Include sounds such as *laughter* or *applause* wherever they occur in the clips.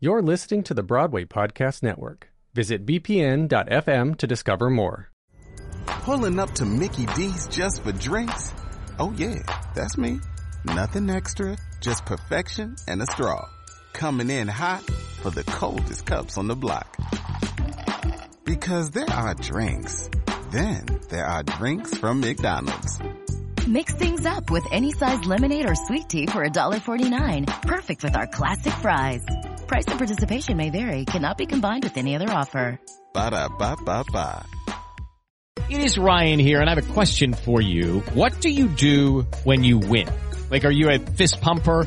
You're listening to the Broadway Podcast Network. Visit bpn.fm to discover more. Pulling up to Mickey D's just for drinks? Oh, yeah, that's me. Nothing extra, just perfection and a straw. Coming in hot for the coldest cups on the block. Because there are drinks, then there are drinks from McDonald's. Mix things up with any size lemonade or sweet tea for $1.49. Perfect with our classic fries. Price and participation may vary, cannot be combined with any other offer. Ba da ba ba ba. It is Ryan here, and I have a question for you. What do you do when you win? Like, are you a fist pumper?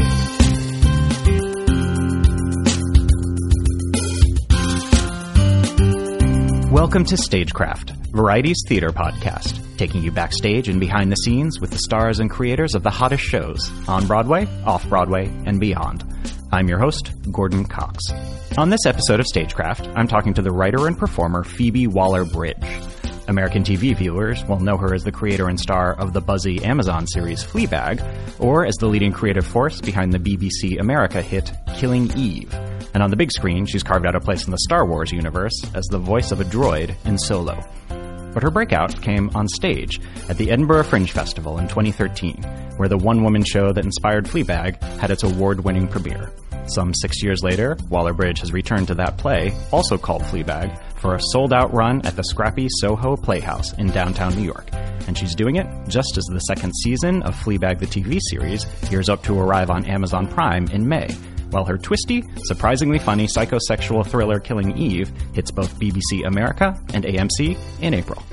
Welcome to Stagecraft, Variety's theater podcast, taking you backstage and behind the scenes with the stars and creators of the hottest shows on Broadway, off Broadway, and beyond. I'm your host, Gordon Cox. On this episode of Stagecraft, I'm talking to the writer and performer Phoebe Waller Bridge. American TV viewers will know her as the creator and star of the buzzy Amazon series Fleabag, or as the leading creative force behind the BBC America hit Killing Eve. And on the big screen, she's carved out a place in the Star Wars universe as the voice of a droid in Solo. But her breakout came on stage at the Edinburgh Fringe Festival in 2013, where the one woman show that inspired Fleabag had its award winning premiere. Some six years later, Waller Bridge has returned to that play, also called Fleabag, for a sold out run at the scrappy Soho Playhouse in downtown New York. And she's doing it just as the second season of Fleabag the TV series gears up to arrive on Amazon Prime in May, while her twisty, surprisingly funny psychosexual thriller Killing Eve hits both BBC America and AMC in April.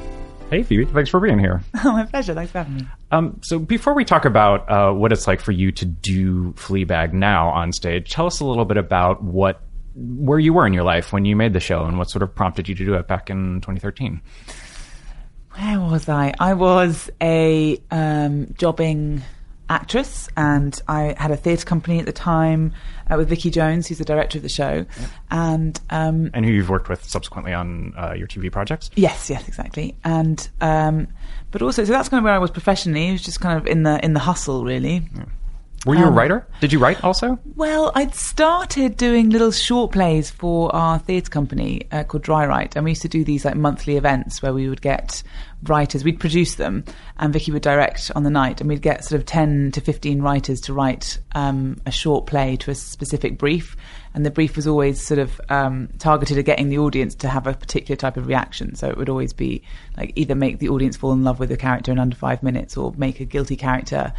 Hey, Phoebe, thanks for being here. *laughs* Oh, my pleasure. Thanks for having me. Um, so, before we talk about uh, what it's like for you to do Fleabag now on stage, tell us a little bit about what where you were in your life when you made the show and what sort of prompted you to do it back in 2013. Where was I? I was a um, jobbing actress, and I had a theatre company at the time uh, with Vicky Jones, who's the director of the show, and um, And who you've worked with subsequently on uh, your TV projects. yes, yes, exactly, and um, but also, so that's kind of where I was professionally. It was just kind of in the in the hustle, really. Were you a Um, writer? Did you write also? Well, I'd started doing little short plays for our theatre company uh, called Dry Write, and we used to do these like monthly events where we would get writers, we'd produce them, and Vicky would direct on the night, and we'd get sort of ten to fifteen writers to write um, a short play to a specific brief, and the brief was always sort of um, targeted at getting the audience to have a particular type of reaction. So it would always be like either make the audience fall in love with the character in under five minutes, or make a guilty character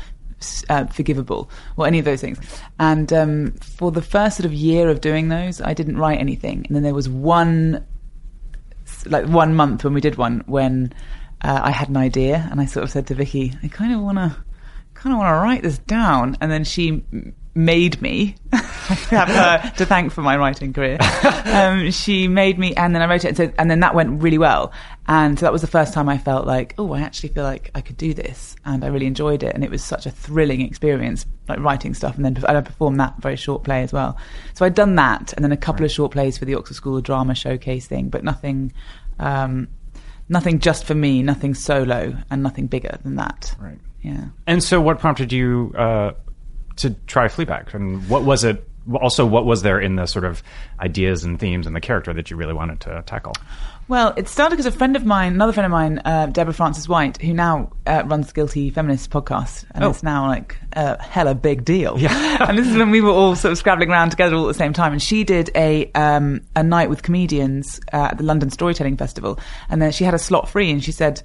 uh, forgivable or any of those things. And um, for the first sort of year of doing those, I didn't write anything. And then there was one, like one month when we did one when uh, I had an idea, and I sort of said to Vicky, I kind of want to, kind of want to write this down. And then she made me. I *laughs* have her to thank for my writing career. *laughs* Um, she made me, and then I wrote it, and, so, and then that went really well. And so that was the first time I felt like, oh, I actually feel like I could do this, and I really enjoyed it, and it was such a thrilling experience, like writing stuff, and then and I performed that very short play as well. So I'd done that, and then a couple of short plays for the Oxford School of Drama showcase thing, but nothing. Um, Nothing just for me, nothing solo, and nothing bigger than that. Right. Yeah. And so, what prompted you uh, to try Fleabag? And what was it? Also, what was there in the sort of ideas and themes and the character that you really wanted to tackle? Well, it started because a friend of mine, another friend of mine, uh, Deborah Frances White, who now uh, runs the Guilty Feminist podcast, and Oh. it's now like a hella big deal. Yeah. *laughs* and this is when we were all sort of scrabbling around together all at the same time. And she did a um, a night with comedians uh, at the London Storytelling Festival, and then she had a slot free, and she said,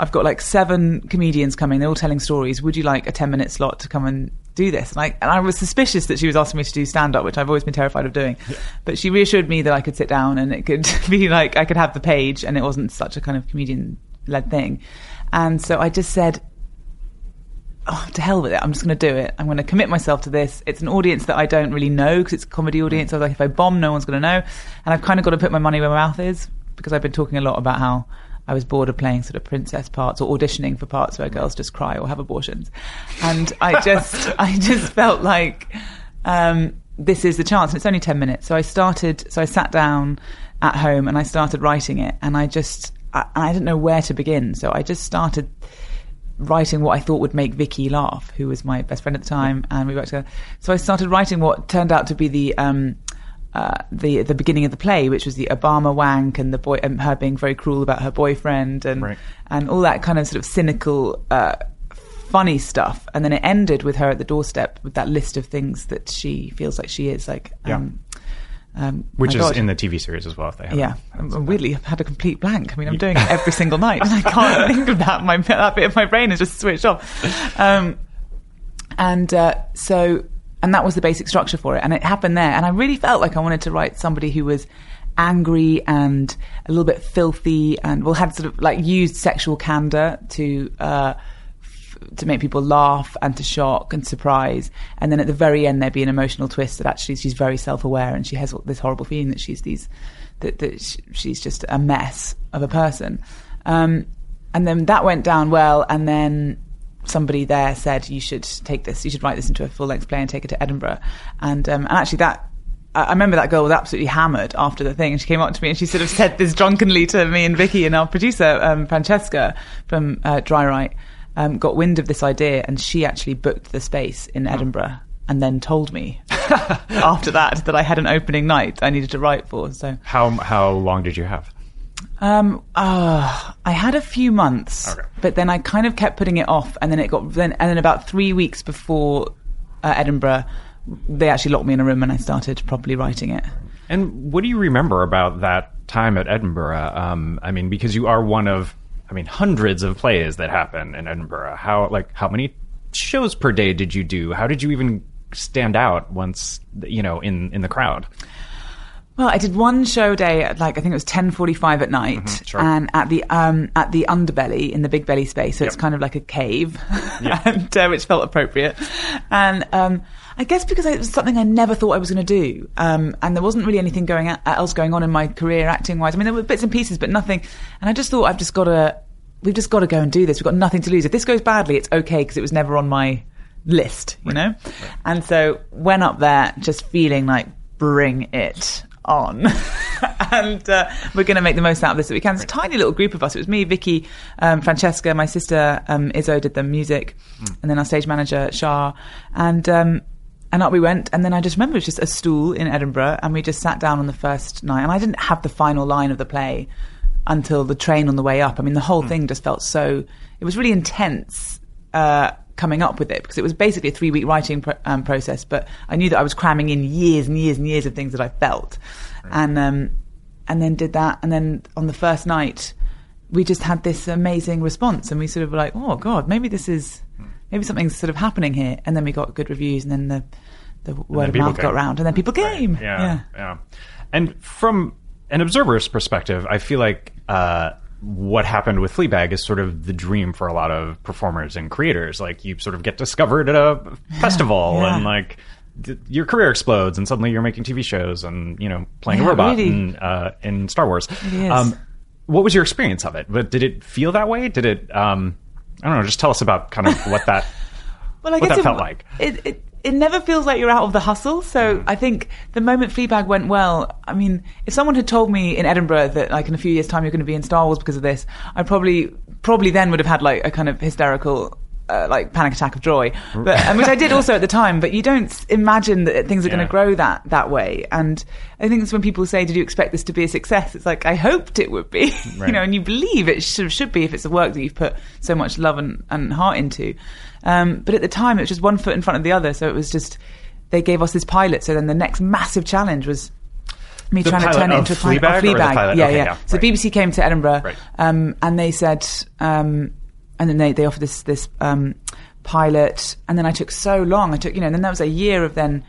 "I've got like seven comedians coming. They're all telling stories. Would you like a ten minute slot to come and do this?" And I, and I was suspicious that she was asking me to do stand up, which I've always been terrified of doing. But she reassured me that I could sit down and it could *laughs* be like I could have the page, and it wasn't such a kind of comedian led thing. And so I just said, oh, to hell with it. I'm just going to do it. I'm going to commit myself to this. It's an audience that I don't really know because it's a comedy audience. I was like, if I bomb, no one's going to know. And I've kind of got to put my money where my mouth is because I've been talking a lot about how I was bored of playing sort of princess parts or auditioning for parts where girls just cry or have abortions, and I just *laughs* I just felt like um, this is the chance. And it's only ten minutes, so I started. So I sat down at home and I started writing it, and I just I, I didn't know where to begin, so I just started writing what I thought would make Vicky laugh, who was my best friend at the time, and we worked together. So I started writing what turned out to be the um, uh, the the beginning of the play, which was the Obama wank and the boy and her being very cruel about her boyfriend and Right. and all that kind of sort of cynical. Uh, Funny stuff, and then it ended with her at the doorstep with that list of things that she feels like she is like. Um, um, Which is God. in the TV series as well. If they haven't- Yeah, I'm, I'm weirdly I've had a complete blank. I mean, I'm doing it every single night, and I *laughs* can't think of that. My that bit of my brain is just switched off. Um, and uh, so, and that was the basic structure for it, and it happened there. And I really felt like I wanted to write somebody who was angry and a little bit filthy, and well, had sort of like used sexual candor to. Uh, to make people laugh and to shock and surprise, and then at the very end there'd be an emotional twist that actually she's very self-aware and she has this horrible feeling that she's these that, that sh- she's just a mess of a person. Um, and then that went down well, and then somebody there said you should take this, you should write this into a full-length play and take it to Edinburgh. And um, and actually that. I remember that girl was absolutely hammered after the thing, and she came up to me and she sort of said this drunkenly to me and Vicky and our producer um, Francesca from uh, Dry Write um, got wind of this idea, and she actually booked the space in Edinburgh, and then told me *laughs* after that that I had an opening night I needed to write for. So How how long did you have? Um, uh, I had a few months, Okay. but then I kind of kept putting it off, and then it got then and then about three weeks before uh, Edinburgh, they actually locked me in a room and I started properly writing it. And what do you remember about that time at Edinburgh? Um, I mean, because you are one of, I mean, hundreds of plays that happen in Edinburgh. How like how many shows per day did you do? How did you even stand out once you know in in the crowd? Well, I did one show day at like I think it was ten forty five at night, Mm-hmm, sure. and at the um at the underbelly in the big belly space, so it's kind of like a cave, *laughs* and uh, which felt appropriate. And um, I guess because it was something I never thought I was going to do, um, and there wasn't really anything going a- else going on in my career acting wise. I mean, there were bits and pieces, but nothing. And I just thought I've just got to, we've just got to go and do this. We've got nothing to lose. If this goes badly, it's okay because it was never on my list, you know. And so went up there just feeling like bring it on. *laughs* and uh, we're going to make the most out of this that we can. It's a tiny little group of us. It was me, Vicky, um, Francesca, my sister um, Izzo did the music, and then our stage manager Shah, and um, and up we went. And then I just remember it was just a stool in Edinburgh, and we just sat down on the first night. And I didn't have the final line of the play until the train on the way up. I mean, the whole thing just felt so. It was really intense. Uh, coming up with it because it was basically a three week writing pro- um, process but I knew that I was cramming in years and years and years of things that I felt. And um, and then did that and then on the first night we just had this amazing response and we sort of were like oh god maybe this is maybe something's sort of happening here. And then we got good reviews and then the the word of mouth got came. round and then people came. Yeah, yeah. And from an observer's perspective, I feel like uh, what happened with Fleabag is sort of the dream for a lot of performers and creators. Like you sort of get discovered at a festival, yeah. and like th- your career explodes, and suddenly you're making TV shows and you know playing Yeah, a robot really. in, uh, in Star Wars. Um, what was your experience of it? But did it feel that way? Did it? Um, I don't know. Just tell us about kind of what that. *laughs* Well, I what guess that it, felt like. It, it it never feels like you're out of the hustle. So I think the moment Fleabag went well, I mean, if someone had told me in Edinburgh that like in a few years' time you're going to be in Star Wars because of this, I probably probably then would have had like a kind of hysterical. Uh, like panic attack of joy, but and which I did also at the time. But you don't imagine that things are going to grow that that way. And I think it's when people say, "Did you expect this to be a success?" It's like I hoped it would be, *laughs* you know, and you believe it should, should be if it's a work that you've put so much love and, and heart into. Um, but at the time, it was just one foot in front of the other. So it was just they gave us this pilot. So then the next massive challenge was me The trying to turn it into a pilot. Fleabag of or the Fleabag. pilot? Yeah, Okay, yeah. yeah, So right. BBC came to Edinburgh, Right. um, and they said, um, and then they, they offered this this um, pilot, and then I took so long. I took you know, and then there was a year of then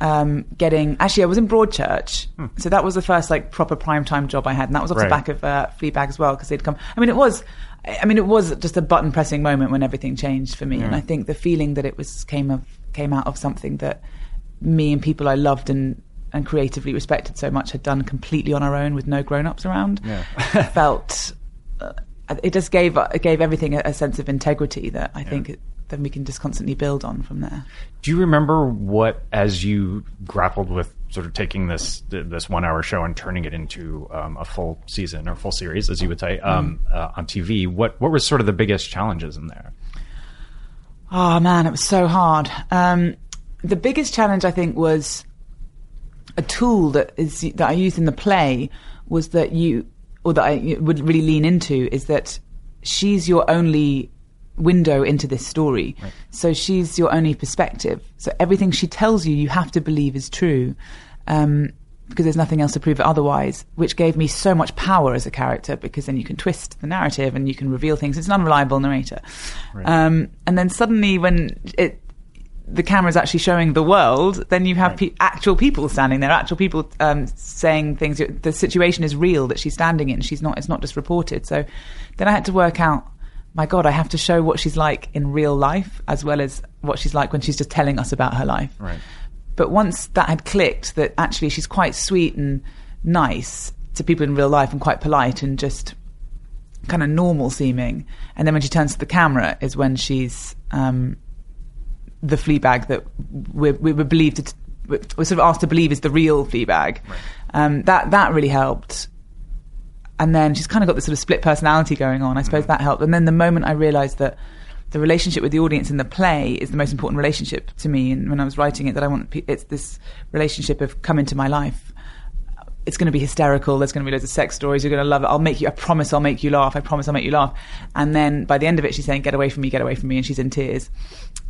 um, getting. Actually, I was in Broadchurch, so that was the first like proper prime time job I had, and that was off Hmm. Right. the back of uh, Fleabag as well because they'd come. I mean, it was. I mean, it was just a button pressing moment when everything changed for me, and I think the feeling that it was came of came out of something that me and people I loved and and creatively respected so much had done completely on our own with no grown ups around. *laughs* felt uh, it just gave it gave everything a, a sense of integrity that I think it, then we can just constantly build on from there. Do you remember what, as you grappled with sort of taking this this one hour show and turning it into um, a full season or full series, as you would say, um, uh, on TV? What what were sort of the biggest challenges in there? Oh man, it was so hard. Um, the biggest challenge I think was a tool that is that I used in the play was that you, or that I would really lean into, is that she's your only window into this story. So she's your only perspective. So everything she tells you, you have to believe is true. Um, because there's nothing else to prove it otherwise, which gave me so much power as a character because then you can twist the narrative and you can reveal things. It's an unreliable narrator. Um, and then suddenly, when it the camera is actually showing the world, then you have pe- actual people standing there, actual people um, saying things. The situation is real that she's standing in. She's not. It's not just reported. So then I had to work out. My God, I have to show what she's like in real life as well as what she's like when she's just telling us about her life. Right. But once that had clicked, that actually she's quite sweet and nice to people in real life and quite polite and just kind of normal seeming. And then when she turns to the camera is when she's um, the Fleabag that we're, we were believed to, we're sort of asked to believe is the real Fleabag. Um, that that really helped. And then she's kind of got this sort of split personality going on. I suppose that helped. And then the moment I realised that the relationship with the audience in the play is the most important relationship to me. And when I was writing it, that I want it's this relationship of come into my life. It's going to be hysterical. There's going to be loads of sex stories. You're going to love it. I'll make you. I promise. I'll make you laugh. I promise. I'll make you laugh. And then by the end of it, she's saying, "Get away from me. Get away from me," and she's in tears.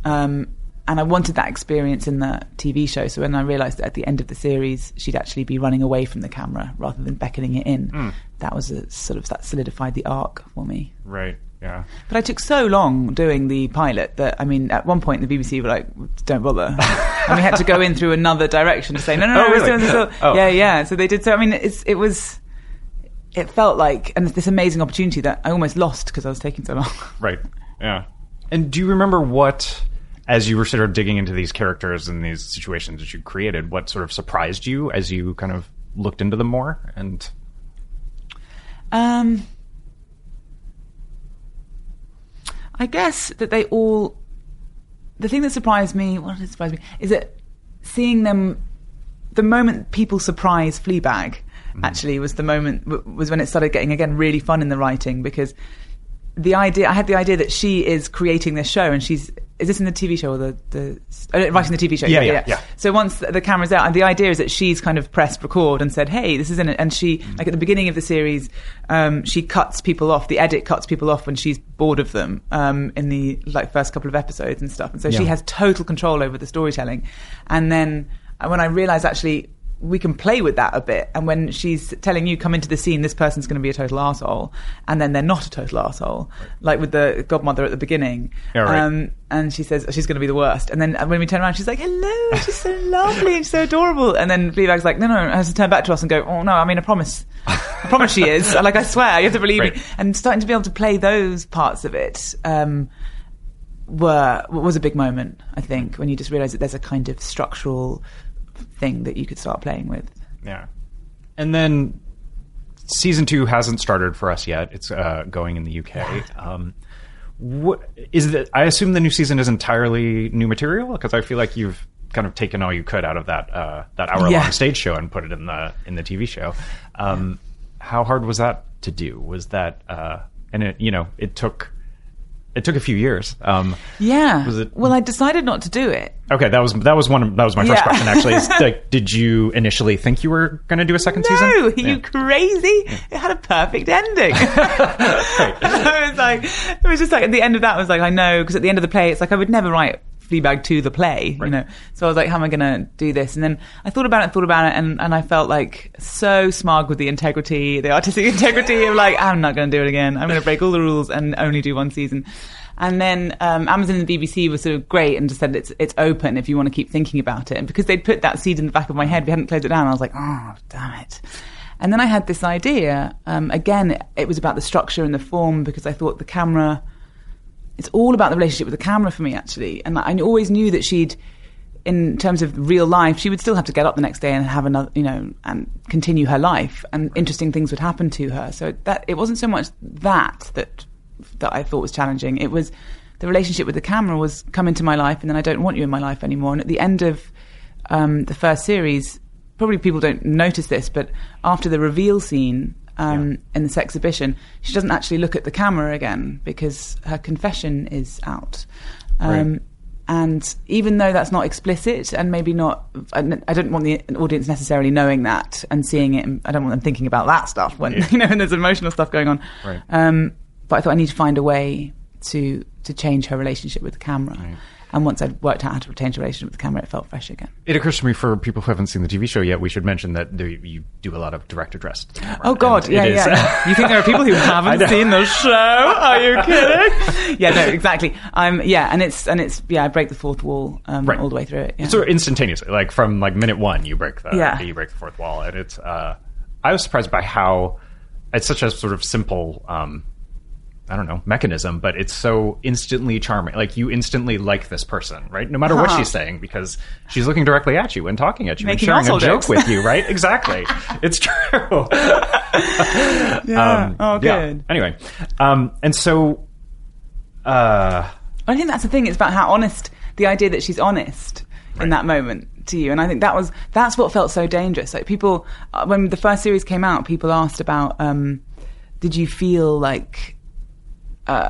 Um, and I wanted that experience in the TV show. So when I realised that at the end of the series, she'd actually be running away from the camera rather than beckoning it in, hmm. that was a sort of that solidified the arc for me. Right. Yeah. But I took so long doing the pilot that I mean, at one point the BBC were like, "Don't bother," *laughs* and we had to go in through another direction to say, "No, no, no, Oh, really? this Oh. yeah, yeah." So they did. So I mean, it's it was. It felt like, and this amazing opportunity that I almost lost because I was taking so long. Right. Yeah. And do you remember what, as you were sort of digging into these characters and these situations that you created, what sort of surprised you as you kind of looked into them more? And Um, I guess that they all. The thing that surprised me, what did surprise me, is that seeing them. The moment people surprise Fleabag, actually, was the moment was when it started getting again really fun in the writing because the idea I had the idea that she is creating this show and she's is this in the TV show or the the writing the TV show? Yeah, yeah, yeah. So once the, camera's out, and the idea is that she's kind of pressed record and said, "Hey, this is in it." And she, like at the beginning of the series, um, she cuts people off. The edit cuts people off when she's bored of them um, in the like first couple of episodes and stuff. And so she has total control over the storytelling. And then uh, when I realised actually we can play with that a bit. And when she's telling you, come into the scene, this person's going to be a total asshole, and then they're not a total asshole, like with the godmother at the beginning. Yeah, right. um, and she says she's going to be the worst. And then when we turn around, she's like, hello, she's so *laughs* lovely and so adorable. And then Fleabag's like, no, no, has to turn back to us and go, oh, no, I mean, I promise. I promise she is. *laughs* Like, I swear, you have to believe Right. me. And starting to be able to play those parts of it. Um, were was a big moment, I think, when you just realise that there's a kind of structural thing that you could start playing with. yeah. And then season two hasn't started for us yet. It's uh, going in the UK. Um, what is that? I assume the new season is entirely new material because I feel like you've kind of taken all you could out of that uh, that hour long Yeah. stage show and put it in the in the TV show. Um, how hard was that to do? Was that uh, and it you know it took it took a few years. Um, Yeah. Was it- Well, I decided not to do it. okay, that was that was one of, that was my first Yeah. question actually. *laughs* Like, did you initially think you were going to do a second No, season? are Yeah. you crazy? It had a perfect ending. *laughs* *laughs* I was like, it was just like at the end of that, I was like, I know, because at the end of the play, it's like I would never write Fleabag to the play, Right. you know. So I was like, how am I going to do this? And then I thought about it, thought about it, and, and I felt like so smug with the integrity, the artistic *laughs* integrity of like, I'm not going to do it again. I'm going to break all the rules and only do one season. And then um, Amazon and the BBC were sort of great and just said it's it's open if you want to keep thinking about it. And because they'd put that seed in the back of my head, we hadn't closed it down. I was like, oh damn it. And then I had this idea. Um, again, it was about the structure and the form because I thought the camera. It's all about the relationship with the camera for me, actually. And I always knew that she'd in terms of real life, she would still have to get up the next day and have another, you know, and continue her life, and interesting things would happen to her. So that it wasn't so much that that that I thought was challenging. It was the relationship with the camera was come into my life, and then I don't want you in my life anymore. And at the end of um, the first series, probably people don't notice this, but after the reveal scene um, in this exhibition, she doesn't actually look at the camera again because her confession is out. Um, Right. And even though that's not explicit and maybe not, I I don't want the audience necessarily knowing that and seeing it. And I don't want them thinking about that stuff when *laughs* you know when there's emotional stuff going on. Right. Um, but I thought I need to find a way to to change her relationship with the camera. And once I'd worked out how to the relationship with the camera, it felt fresh again. It occurs to me for people who haven't seen the TV show yet, we should mention that there, you do a lot of direct address. to the camera, Oh God, yeah, is- yeah. *laughs* you think there are people who *laughs* haven't seen the show? Are you kidding? *laughs* yeah, no, exactly. Um, yeah, and it's and it's yeah, I break the fourth wall um, Right. all the way through it. Yeah. sort of instantaneously, like from like minute one, you break the Yeah. you break the fourth wall, and it's. Uh, I was surprised by how it's such a sort of simple. Um, I don't know mechanism, but it's so instantly charming. Like you instantly like this person, right? No matter what Uh-huh. she's saying, because she's looking directly at you and talking at you Making and sharing a asshole joke with you, right? Exactly. *laughs* it's true. *laughs* yeah. *laughs* Um, oh, yeah. good. Anyway, um, and so, uh, I think that's the thing. It's about how honest the idea that she's honest in that moment to you, and I think that was that's what felt so dangerous. Like people, uh, when the first series came out, people asked about, um, did you feel like, uh,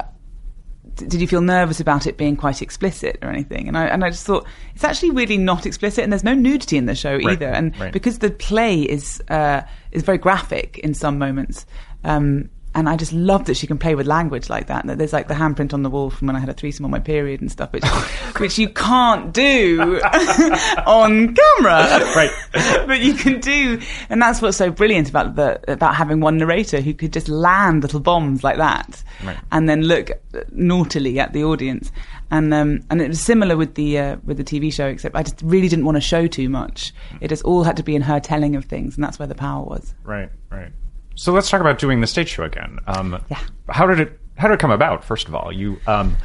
did you feel nervous about it being quite explicit or anything? And I and I just thought it's actually really not explicit, and there's no nudity in the show Right, either. And right. because the play is uh, is very graphic in some moments. Um, and I just love that she can play with language like that. That there's like the handprint on the wall from when I had a threesome on my period and stuff, which *laughs* which you can't do *laughs* on camera, Right. *laughs* but you can do, and that's what's so brilliant about the about having one narrator who could just land little bombs like that, Right. and then look naughtily at the audience. And um, and it was similar with the uh, with the TV show, except I just really didn't want to show too much. It just all had to be in her telling of things, and that's where the power was. Right, right. So let's talk about doing the stage show again. Um, Yeah. How did it? How did it come about? First of all, you, um,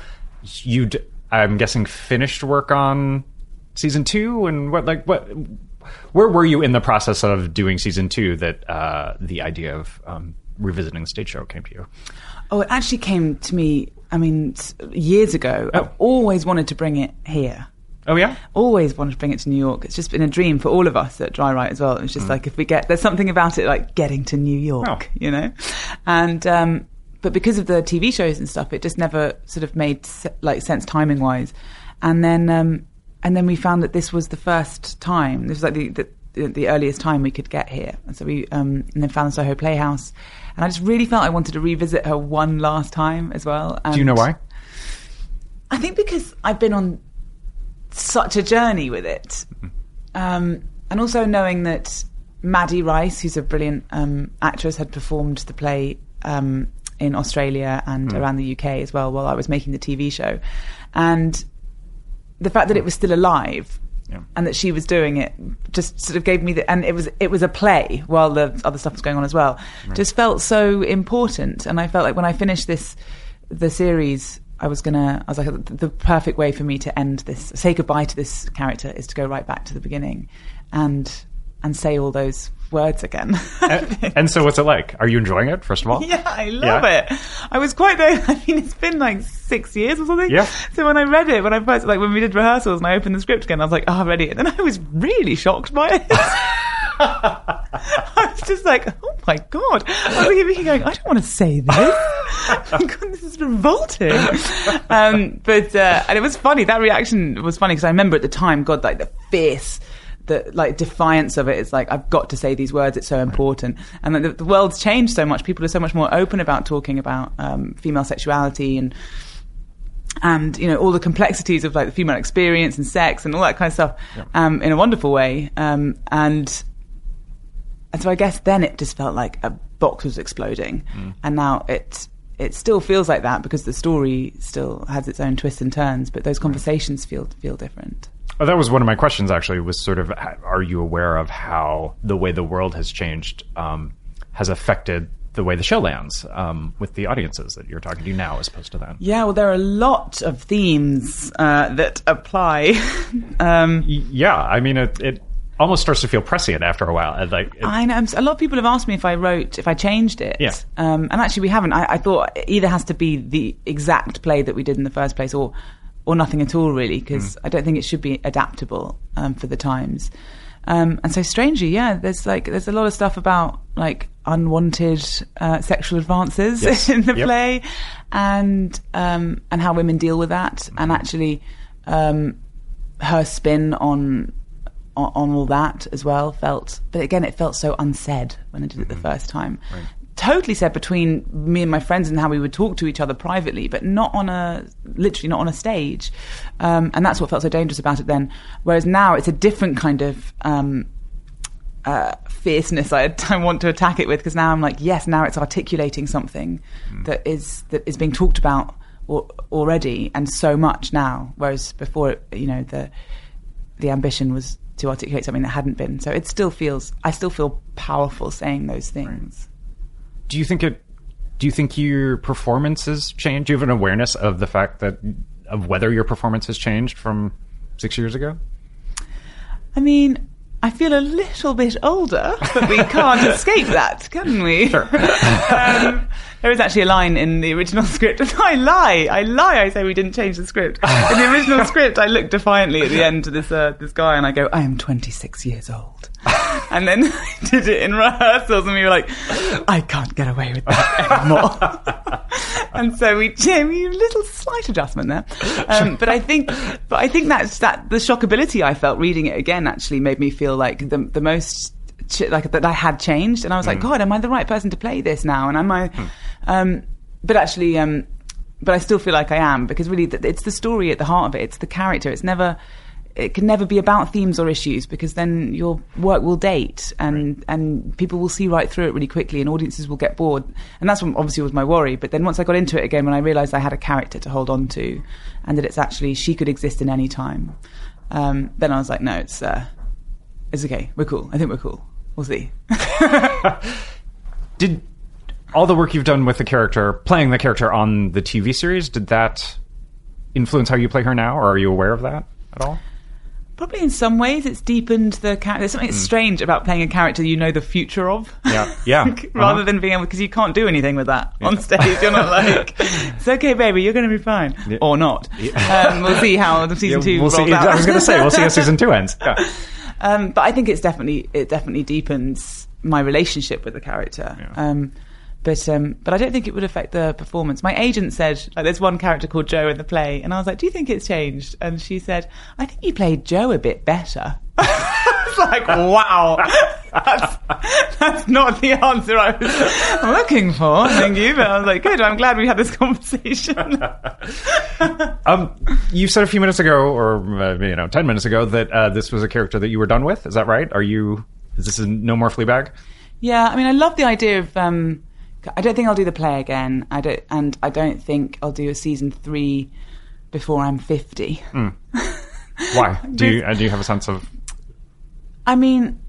you, d- I'm guessing finished work on season two, and what, like, what? Where were you in the process of doing season two that uh, the idea of um, revisiting the stage show came to you? Oh, it actually came to me. I mean, years ago. I've always wanted to bring it here. Oh yeah, Always wanted to bring it to New York. It's just been a dream for all of us at Dry Write as well. It's just like if we get there's something about it like getting to New York, Oh. you know. And um, but because of the TV shows and stuff, it just never sort of made like sense timing wise. And then um, and then we found that this was the first time. This was like the the, the, earliest time we could get here. And so we um, and then found the Soho Playhouse. And I just really felt I wanted to revisit her one last time as well. do you know why? I think because I've been on such a journey with it, um, and also knowing that Maddie Rice, who's a brilliant um, actress, had performed the play um, in Australia and around the UK as well while I was making the TV show, and the fact that it was still alive. Yeah. And that she was doing it just sort of gave me the, and it was it was a play while the other stuff was going on as well. Just felt so important, and I felt like when I finished this, the series, I was gonna, I was like, the, perfect way for me to end this, say goodbye to this character, is to go right back to the beginning, and and say all those words again. and, *laughs* and so, what's it like? Are you enjoying it? First of all, Yeah, I love Yeah. it. I was quite there. *laughs* I mean, it's been like six years or something. Yeah. So when I read it, when I first, like when we did rehearsals and I opened the script again, I was like, ah, oh, I read it. And then I was really shocked by it. *laughs* *laughs* I was just like, oh my God. I was looking going, I don't want to say this. *laughs* oh God, this is revolting. Um, but, uh, and it was funny. That reaction was funny because I remember at the time, God, like the fierce, the like defiance of it. it is like I've got to say these words. It's so important, and like, the, the world's changed so much. People are so much more open about talking about um, female sexuality and and you know all the complexities of like the female experience and sex and all that kind of stuff um, in a wonderful way. Um, and and so I guess then it just felt like a box was exploding, and now it it still feels like that because the story still has its own twists and turns, but those conversations feel feel different. Oh, that was one of my questions. Actually, was sort of, are you aware of how the way the world has changed um, has affected the way the show lands um, with the audiences that you're talking to now as opposed to then. Yeah, well, there are a lot of themes uh, that apply. *laughs* um, Yeah, I mean, it, it almost starts to feel prescient after a while. Like, it- I know a lot of people have asked me if I wrote, if I changed it. Yeah. Um, and actually, we haven't. I, I thought it either has to be the exact play that we did in the first place, or or nothing at all, really, because I don't think it should be adaptable um, for the times. Um, and so, strangely, yeah, there's like there's a lot of stuff about like unwanted uh, sexual advances Yes. *laughs* in the Yep. play, and um, and how women deal with that, and actually um, her spin on on, on all that as well felt but again it felt so unsaid when i did it the first time. Totally said between me and my friends and how we would talk to each other privately but not on a literally not on a stage. Um, and that's what felt so dangerous about it then. Whereas now it's a different kind of um, uh, fierceness I, *laughs* I want to attack it with because now I'm like yes now it's articulating something that is that is being talked about al- already and so much now. Whereas before you know the the ambition was to articulate something that hadn't been so it still feels I still feel powerful saying those things do you think it? Do you think your performance has changed? Do you have an awareness of the fact that of whether your performance has changed from six years ago? I mean I feel a little bit older, but we can't *laughs* escape that, can we? *laughs* um, there is actually a line in the original *laughs* script, and I lie, I lie. I say we didn't change the script. In the original script, I look defiantly at the end to this uh, this guy, and I go, "I am 26 years old." And then *laughs* I did it in rehearsals, and we were like, "I can't get away with that anymore." *laughs* and so we, *laughs* yeah, we a little slight adjustment there. Um, but I think, but I think that's that the shockability I felt reading it again actually made me feel like the the most ch- like that I had changed, and I was like, God, am I the right person to play this now? And am I? Um, but actually, um, but I still feel like I am because really, it's the story at the heart of it. It's the character. It's never. It can never be about themes or issues because then your work will date and and people will see right through it really quickly and audiences will get bored and that's what obviously was my worry. But then once I got into it again, when I realised I had a character to hold on to, and that it's actually she could exist in any time, um, then I was like, no, it's uh, it's okay. We're cool. I think we're cool. We'll see. *laughs* Did all the work you've done with the character, playing the character on the TV series, did that influence how you play her now, or are you aware of that at all? Probably in some ways it's deepened the character. There's something strange about playing a character you know the future of. Yeah, yeah. *laughs* Rather Uh-huh. than being able, because you can't do anything with that on stage. You're not *laughs* like, it's okay, baby, you're going to be fine. Or not. Um, we'll see how the season Yeah, two we'll rolls see. out. I was going to say we'll see how season two ends. Yeah. *laughs* Um, but I think it's definitely it definitely deepens my relationship with the character. Yeah. Um, but um, but I don't think it would affect the performance. My agent said like there's one character called Joe in the play, and I was like, "Do you think it's changed?" And she said, "I think you played Joe a bit better." *laughs* It's like, wow, that's, that's not the answer I was looking for. Thank you, but I was like, good. I'm glad we had this conversation. *laughs* Um, you said a few minutes ago, or uh, you know, ten minutes ago, that uh, this was a character that you were done with. Is that right? Are you? Is this a no more Fleabag? Yeah, I mean, I love the idea of. Um, I don't think I'll do the play again. I don't, and I don't think I'll do a season three before I'm fifty. *laughs* Why? Do you uh, do you have a sense of? I mean,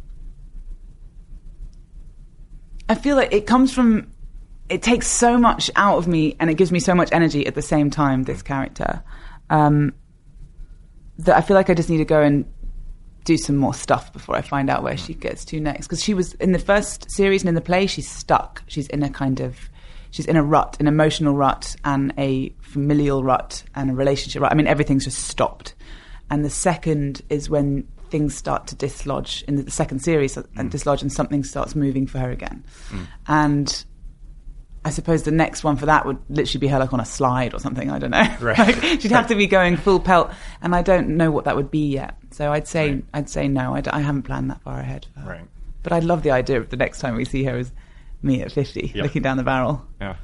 I feel like it comes from. It takes so much out of me, and it gives me so much energy at the same time. This character, um, that I feel like I just need to go and do some more stuff before I find out where she gets to next. Because she was in the first series and in the play, she's stuck. She's in a kind of, she's in a rut, an emotional rut, and a familial rut, and a relationship rut. I mean, everything's just stopped. And the second is when things start to dislodge in the, the second series and dislodge, and something starts moving for her again. Mm. And I suppose the next one for that would literally be her like on a slide or something. I don't know. *laughs* Right. *laughs* like, she'd have to be going full pelt, and I don't know what that would be yet. So I'd say I'd say no. I, d- I haven't planned that far ahead. Right. But I'd love the idea of the next time we see her as me at fifty, Yeah. looking down the barrel. Yeah.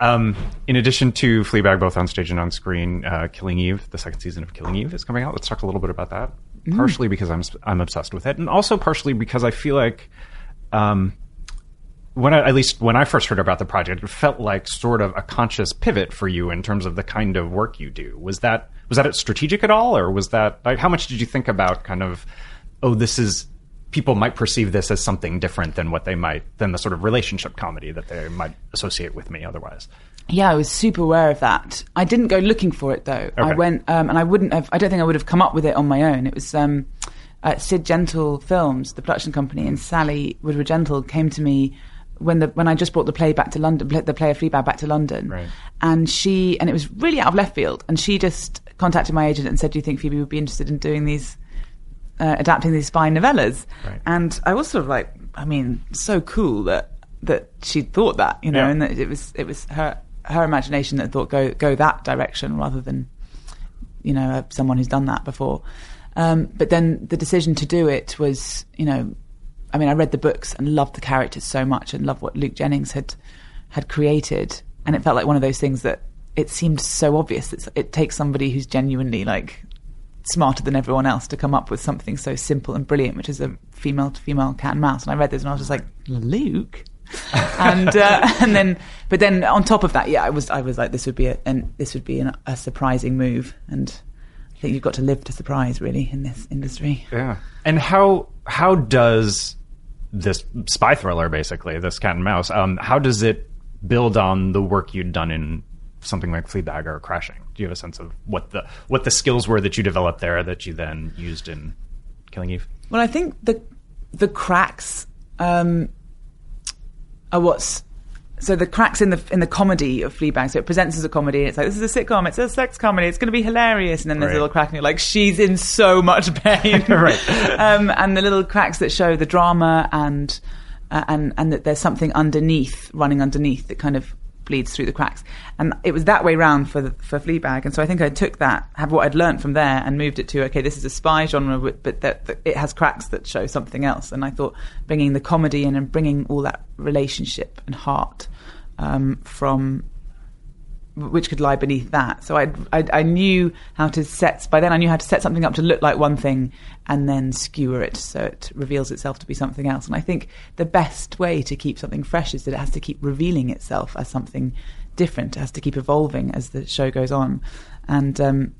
Um, in addition to Fleabag, both on stage and on screen, uh, Killing Eve, the second season of Killing Eve, is coming out. Let's talk a little bit about that. Partially because I'm I'm obsessed with it, and also partially because I feel like, um, when I, at least when I first heard about the project, it felt like sort of a conscious pivot for you in terms of the kind of work you do. Was that was that strategic at all, or was that like how much did you think about kind of, oh, this is people might perceive this as something different than what they might than the sort of relationship comedy that they might associate with me otherwise. Yeah, I was super aware of that. I didn't go looking for it though. I went, um, and I wouldn't have. I don't think I would have come up with it on my own. It was um, uh, Sid Gentle Films, the production company, and Sally Woodward Gentle came to me when the when I just brought the play back to London, the play of Fleabag back to London, Right. and she and it was really out of left field, and she just contacted my agent and said, "Do you think Phoebe would be interested in doing these?" Uh, adapting these spy novellas, Right. and I was sort of like, I mean, so cool that that she thought that, you know, Yeah. and that it was it was her her imagination that thought go go that direction rather than you know uh, someone who's done that before. Um, but then the decision to do it was, you know, I mean, I read the books and loved the characters so much and loved what Luke Jennings had had created, and it felt like one of those things that it seemed so obvious that it takes somebody who's genuinely like smarter than everyone else to come up with something so simple and brilliant, which is a female to female cat and mouse. And I read this and I was just like, Luke. *laughs* and uh, and then, but then on top of that, yeah, I was I was like, this would be a and this would be an, a surprising move, and I think you've got to live to surprise really in this industry. Yeah. And how how does this spy thriller, basically this cat and mouse, um, how does it build on the work you'd done in something like Fleabag or Crashing? Do you have a sense of what the what the skills were that you developed there that you then used in Killing Eve? Well, I think the the cracks um, are what's so the cracks in the in the comedy of Fleabag. So it presents as a comedy. and It's like this is a sitcom. It's a sex comedy. It's going to be hilarious. And then there's Right. a little crack, and you're like, she's in so much pain. *laughs* Right. Um, and the little cracks that show the drama and uh, and and that there's something underneath, running underneath, that kind of bleeds through the cracks. And it was that way round for the, for Fleabag. And so I think I took that, have what I'd learnt from there, and moved it to okay, this is a spy genre, but but that, that it has cracks that show something else. And I thought bringing the comedy in and bringing all that relationship and heart um, from which could lie beneath that. So I, I I knew how to set. By then, I knew how to set something up to look like one thing, and then skewer it so it reveals itself to be something else. And I think the best way to keep something fresh is that it has to keep revealing itself as something different. It has to keep evolving as the show goes on, and um,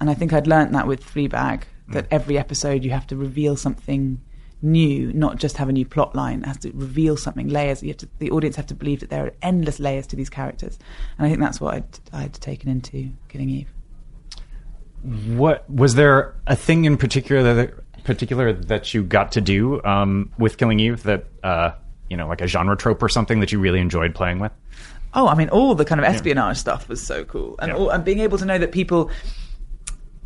and I think I'd learnt that with Fleabag that every episode you have to reveal something new, not just have a new plot line. It has to reveal something, layers. You have to, the audience have to believe that there are endless layers to these characters, and I think that's what I'd, I'd taken into Killing Eve. What was there a thing in particular that particular that you got to do um, with Killing Eve that uh, you know, like a genre trope or something that you really enjoyed playing with? Oh, I mean, all the kind of espionage stuff was so cool, and Yeah. all, and being able to know that people,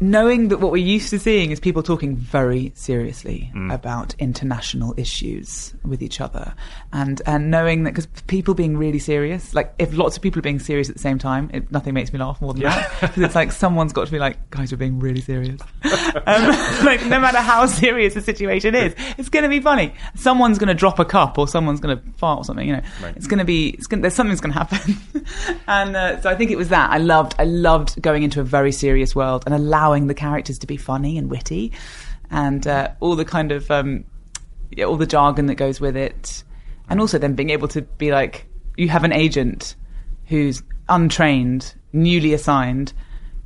knowing that what we're used to seeing is people talking very seriously about international issues with each other, and and knowing that because people being really serious, like if lots of people are being serious at the same time, it, nothing makes me laugh more than that because it's like someone's got to be like, guys, we're being really serious. *laughs* um, *laughs* like no matter how serious the situation is, it's going to be funny. Someone's going to drop a cup or someone's going to fart or something. You know, it's going to be. It's gonna, there's something's going to happen, *laughs* and uh, so I think it was that I loved. I loved going into a very serious world and allowing the characters to be funny and witty, and uh, all the kind of um, yeah, all the jargon that goes with it, and also then being able to be like, you have an agent who's untrained, newly assigned,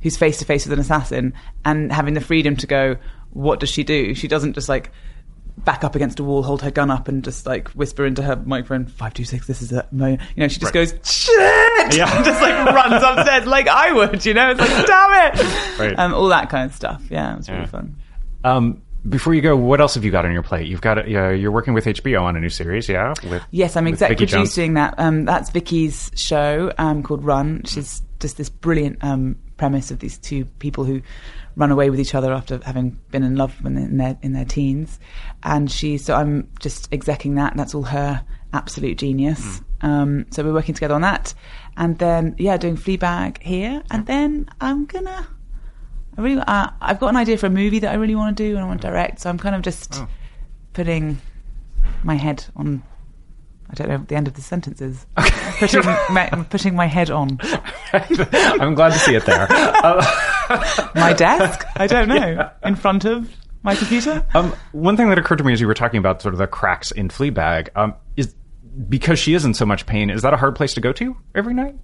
who's face to face with an assassin, and having the freedom to go, what does she do? She doesn't just like back up against a wall, hold her gun up, and just like whisper into her microphone, five two six. This is a mo. You know, she just Right. goes shit, Yeah. and *laughs* just like runs upstairs like I would. You know, it's like damn it, Right. um, all that kind of stuff. Yeah, it was really fun. Um, before you go, what else have you got on your plate? You've got a, uh, you're working with HBO on a new series, yeah? With, Yes, I'm with exec Vicky Jones? producing that. Um, that's Vicky's show um, called Run, She's just this brilliant um, premise of these two people who run away with each other after having been in love when in their in their teens. And she, so I'm just execing that. That's all her absolute genius. Um, so we're working together on that, and then yeah, doing Fleabag here, and then I'm gonna. I really, uh, I've got an idea for a movie that I really want to do and I want to direct. So I'm kind of just putting my head on. I don't know what the end of the sentence is. *laughs* Putting, my, putting my head on *laughs* I'm glad to see it there. *laughs* *laughs* my desk. I don't know *laughs* in front of my computer. Um, one thing that occurred to me as you were talking about sort of the cracks in Fleabag um, is because she is in so much pain. Is that a hard place to go to every night?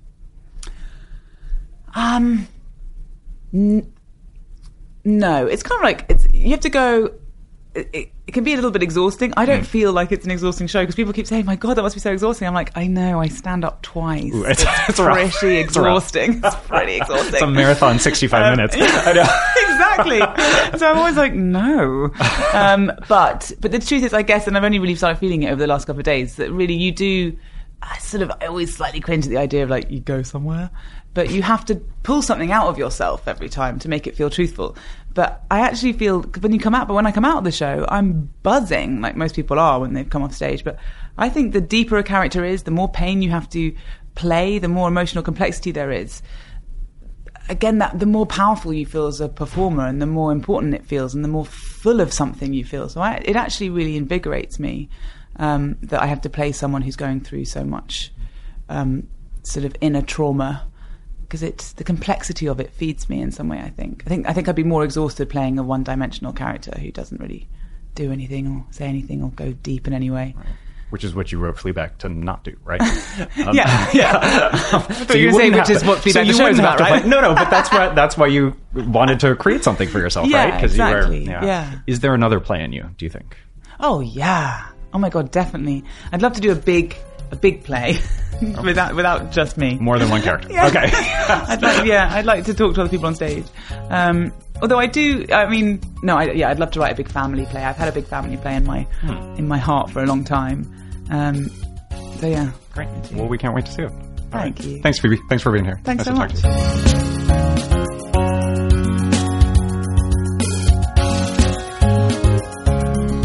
Um, n- no, it's kind of like it's, you have to go. It, it can be a little bit exhausting. I don't feel like it's an exhausting show because people keep saying, "My God, that must be so exhausting." I'm like, I know. I stand up twice. Ooh, it's- *laughs* it's, it's *laughs* pretty exhausting. It's pretty exhausting. It's a marathon, *laughs* 65 Um, minutes. I know. exactly. So I'm always like, no. Um, but but the truth is, I guess, and I've only really started feeling it over the last couple of days that really you do. I sort of I always slightly cringe at the idea of like you go somewhere, but you have to pull something out of yourself every time to make it feel truthful. But I actually feel when you come out, but when I come out of the show, I'm buzzing like most people are when they've come off stage. But I think the deeper a character is, the more pain you have to play, the more emotional complexity there is again that the more powerful you feel as a performer and the more important it feels and the more full of something you feel so I, it actually really invigorates me um, that I have to play someone who's going through so much um, sort of inner trauma because it's the complexity of it feeds me in some way I think I think I think I'd be more exhausted playing a one-dimensional character who doesn't really do anything or say anything or go deep in any way Which is what you wrote Fleabag to not do, right? *laughs* Um, yeah *laughs* yeah *laughs* so you were saying which is what to- Fleabag so the show is about, right? play- no, no, but that's why that's why you wanted to create something for yourself, Yeah, right? exactly, you were, Yeah. yeah. Is there another play in you? Do you think? Oh yeah. Oh my god, definitely. I'd love to do a big a big play *laughs* without without just me. More than one character. Yeah. Okay. *laughs* I'd like, yeah, I'd like to talk to other people on stage. Um, although I do, I mean, no, I, yeah, I'd love to write a big family play. I've had a big family play in my in my heart for a long time. Um, so yeah, Great. Well, we can't wait to see it. All Thank you. Thanks, Phoebe. Thanks for being here. Thanks nice so much.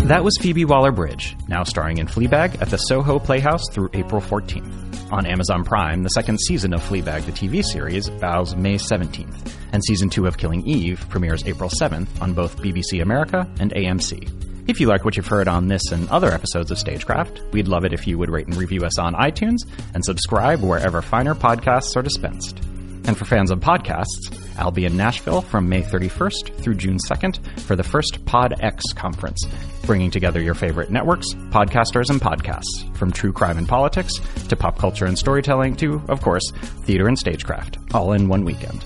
That was Phoebe Waller Bridge, now starring in Fleabag at the Soho Playhouse through April 14th. On Amazon Prime, the second season of Fleabag, the TV series, bows May 17th, and season 2 of Killing Eve premieres April 7th on both BBC America and AMC. If you like what you've heard on this and other episodes of Stagecraft, we'd love it if you would rate and review us on iTunes and subscribe wherever finer podcasts are dispensed. And for fans of podcasts, I'll be in Nashville from May 31st through June 2nd for the first PodX conference, bringing together your favorite networks, podcasters, and podcasts, from true crime and politics to pop culture and storytelling to, of course, theater and stagecraft, all in one weekend.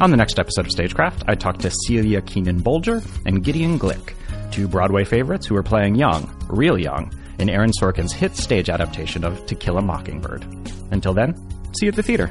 On the next episode of Stagecraft, I talk to Celia Keenan Bolger and Gideon Glick, two Broadway favorites who are playing young, real young, in Aaron Sorkin's hit stage adaptation of To Kill a Mockingbird. Until then, see you at the theater.